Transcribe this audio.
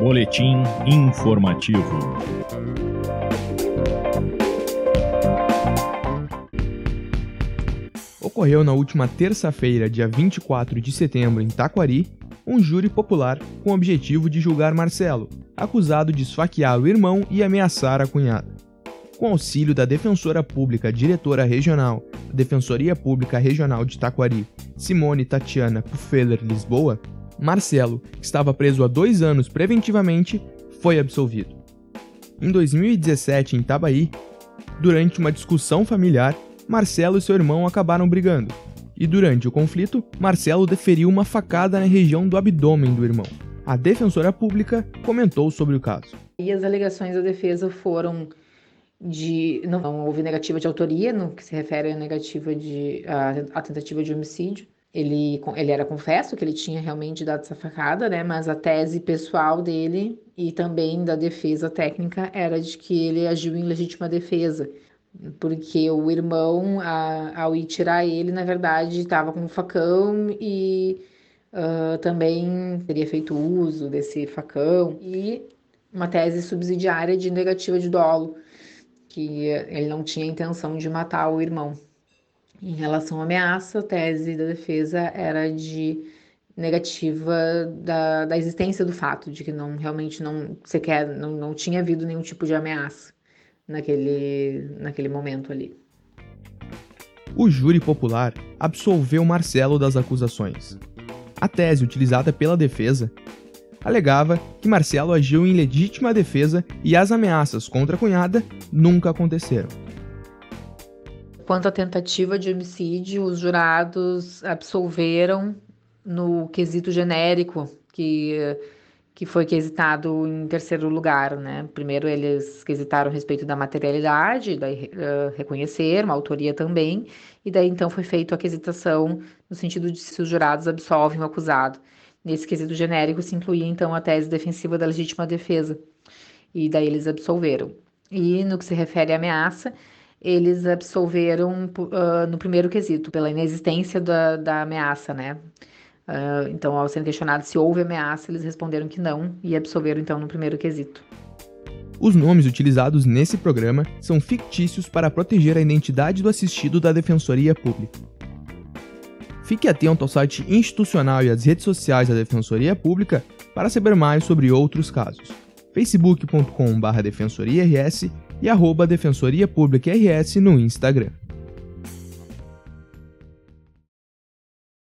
Boletim informativo. Ocorreu na última terça-feira, dia 24 de setembro, em Taquari, um júri popular com o objetivo de julgar Marcelo, acusado de esfaquear o irmão e ameaçar a cunhada. Com auxílio da defensora pública diretora regional da Defensoria Pública Regional de Taquari, Simone Tatiana Puffeler Lisboa, Marcelo, que estava preso há dois anos preventivamente, foi absolvido. Em 2017, em Itabaí, durante uma discussão familiar, Marcelo e seu irmão acabaram brigando. E durante o conflito, Marcelo deferiu uma facada na região do abdômen do irmão. A defensora pública comentou sobre o caso. E as alegações da defesa foram de não, houve negativa de autoria no que se refere à negativa de a, a tentativa de homicídio ele, ele era confesso que ele tinha realmente dado essa facada, né? Mas a tese pessoal dele e também da defesa técnica era de que ele agiu em legítima defesa, porque o irmão, a, ao ir tirar ele, na verdade, estava com um facão e uh, também teria feito uso desse facão e uma tese subsidiária de negativa de dolo, que ele não tinha intenção de matar o irmão. Em relação à ameaça, a tese da defesa era de negativa da, da existência do fato, de que não realmente não sequer não, não tinha havido nenhum tipo de ameaça naquele, naquele momento ali. O júri popular absolveu Marcelo das acusações. A tese utilizada pela defesa alegava que Marcelo agiu em legítima defesa e as ameaças contra a cunhada nunca aconteceram. Quanto à tentativa de homicídio, os jurados absolveram no quesito genérico, que, que foi quesitado em terceiro lugar. Né? Primeiro, eles quesitaram a respeito da materialidade, daí uh, reconheceram, a autoria também, e daí então foi feita a quesitação no sentido de se os jurados absolvem o acusado. Nesse quesito genérico se incluía então a tese defensiva da legítima defesa, e daí eles absolveram. E no que se refere à ameaça, eles absolveram uh, no primeiro quesito, pela inexistência da, da ameaça, né? Uh, então, ao serem questionados se houve ameaça, eles responderam que não e absolveram, então, no primeiro quesito. Os nomes utilizados nesse programa são fictícios para proteger a identidade do assistido da Defensoria Pública. Fique atento ao site institucional e às redes sociais da Defensoria Pública para saber mais sobre outros casos. facebook.com.br defensoriars e arroba Defensoria Pública RS no Instagram.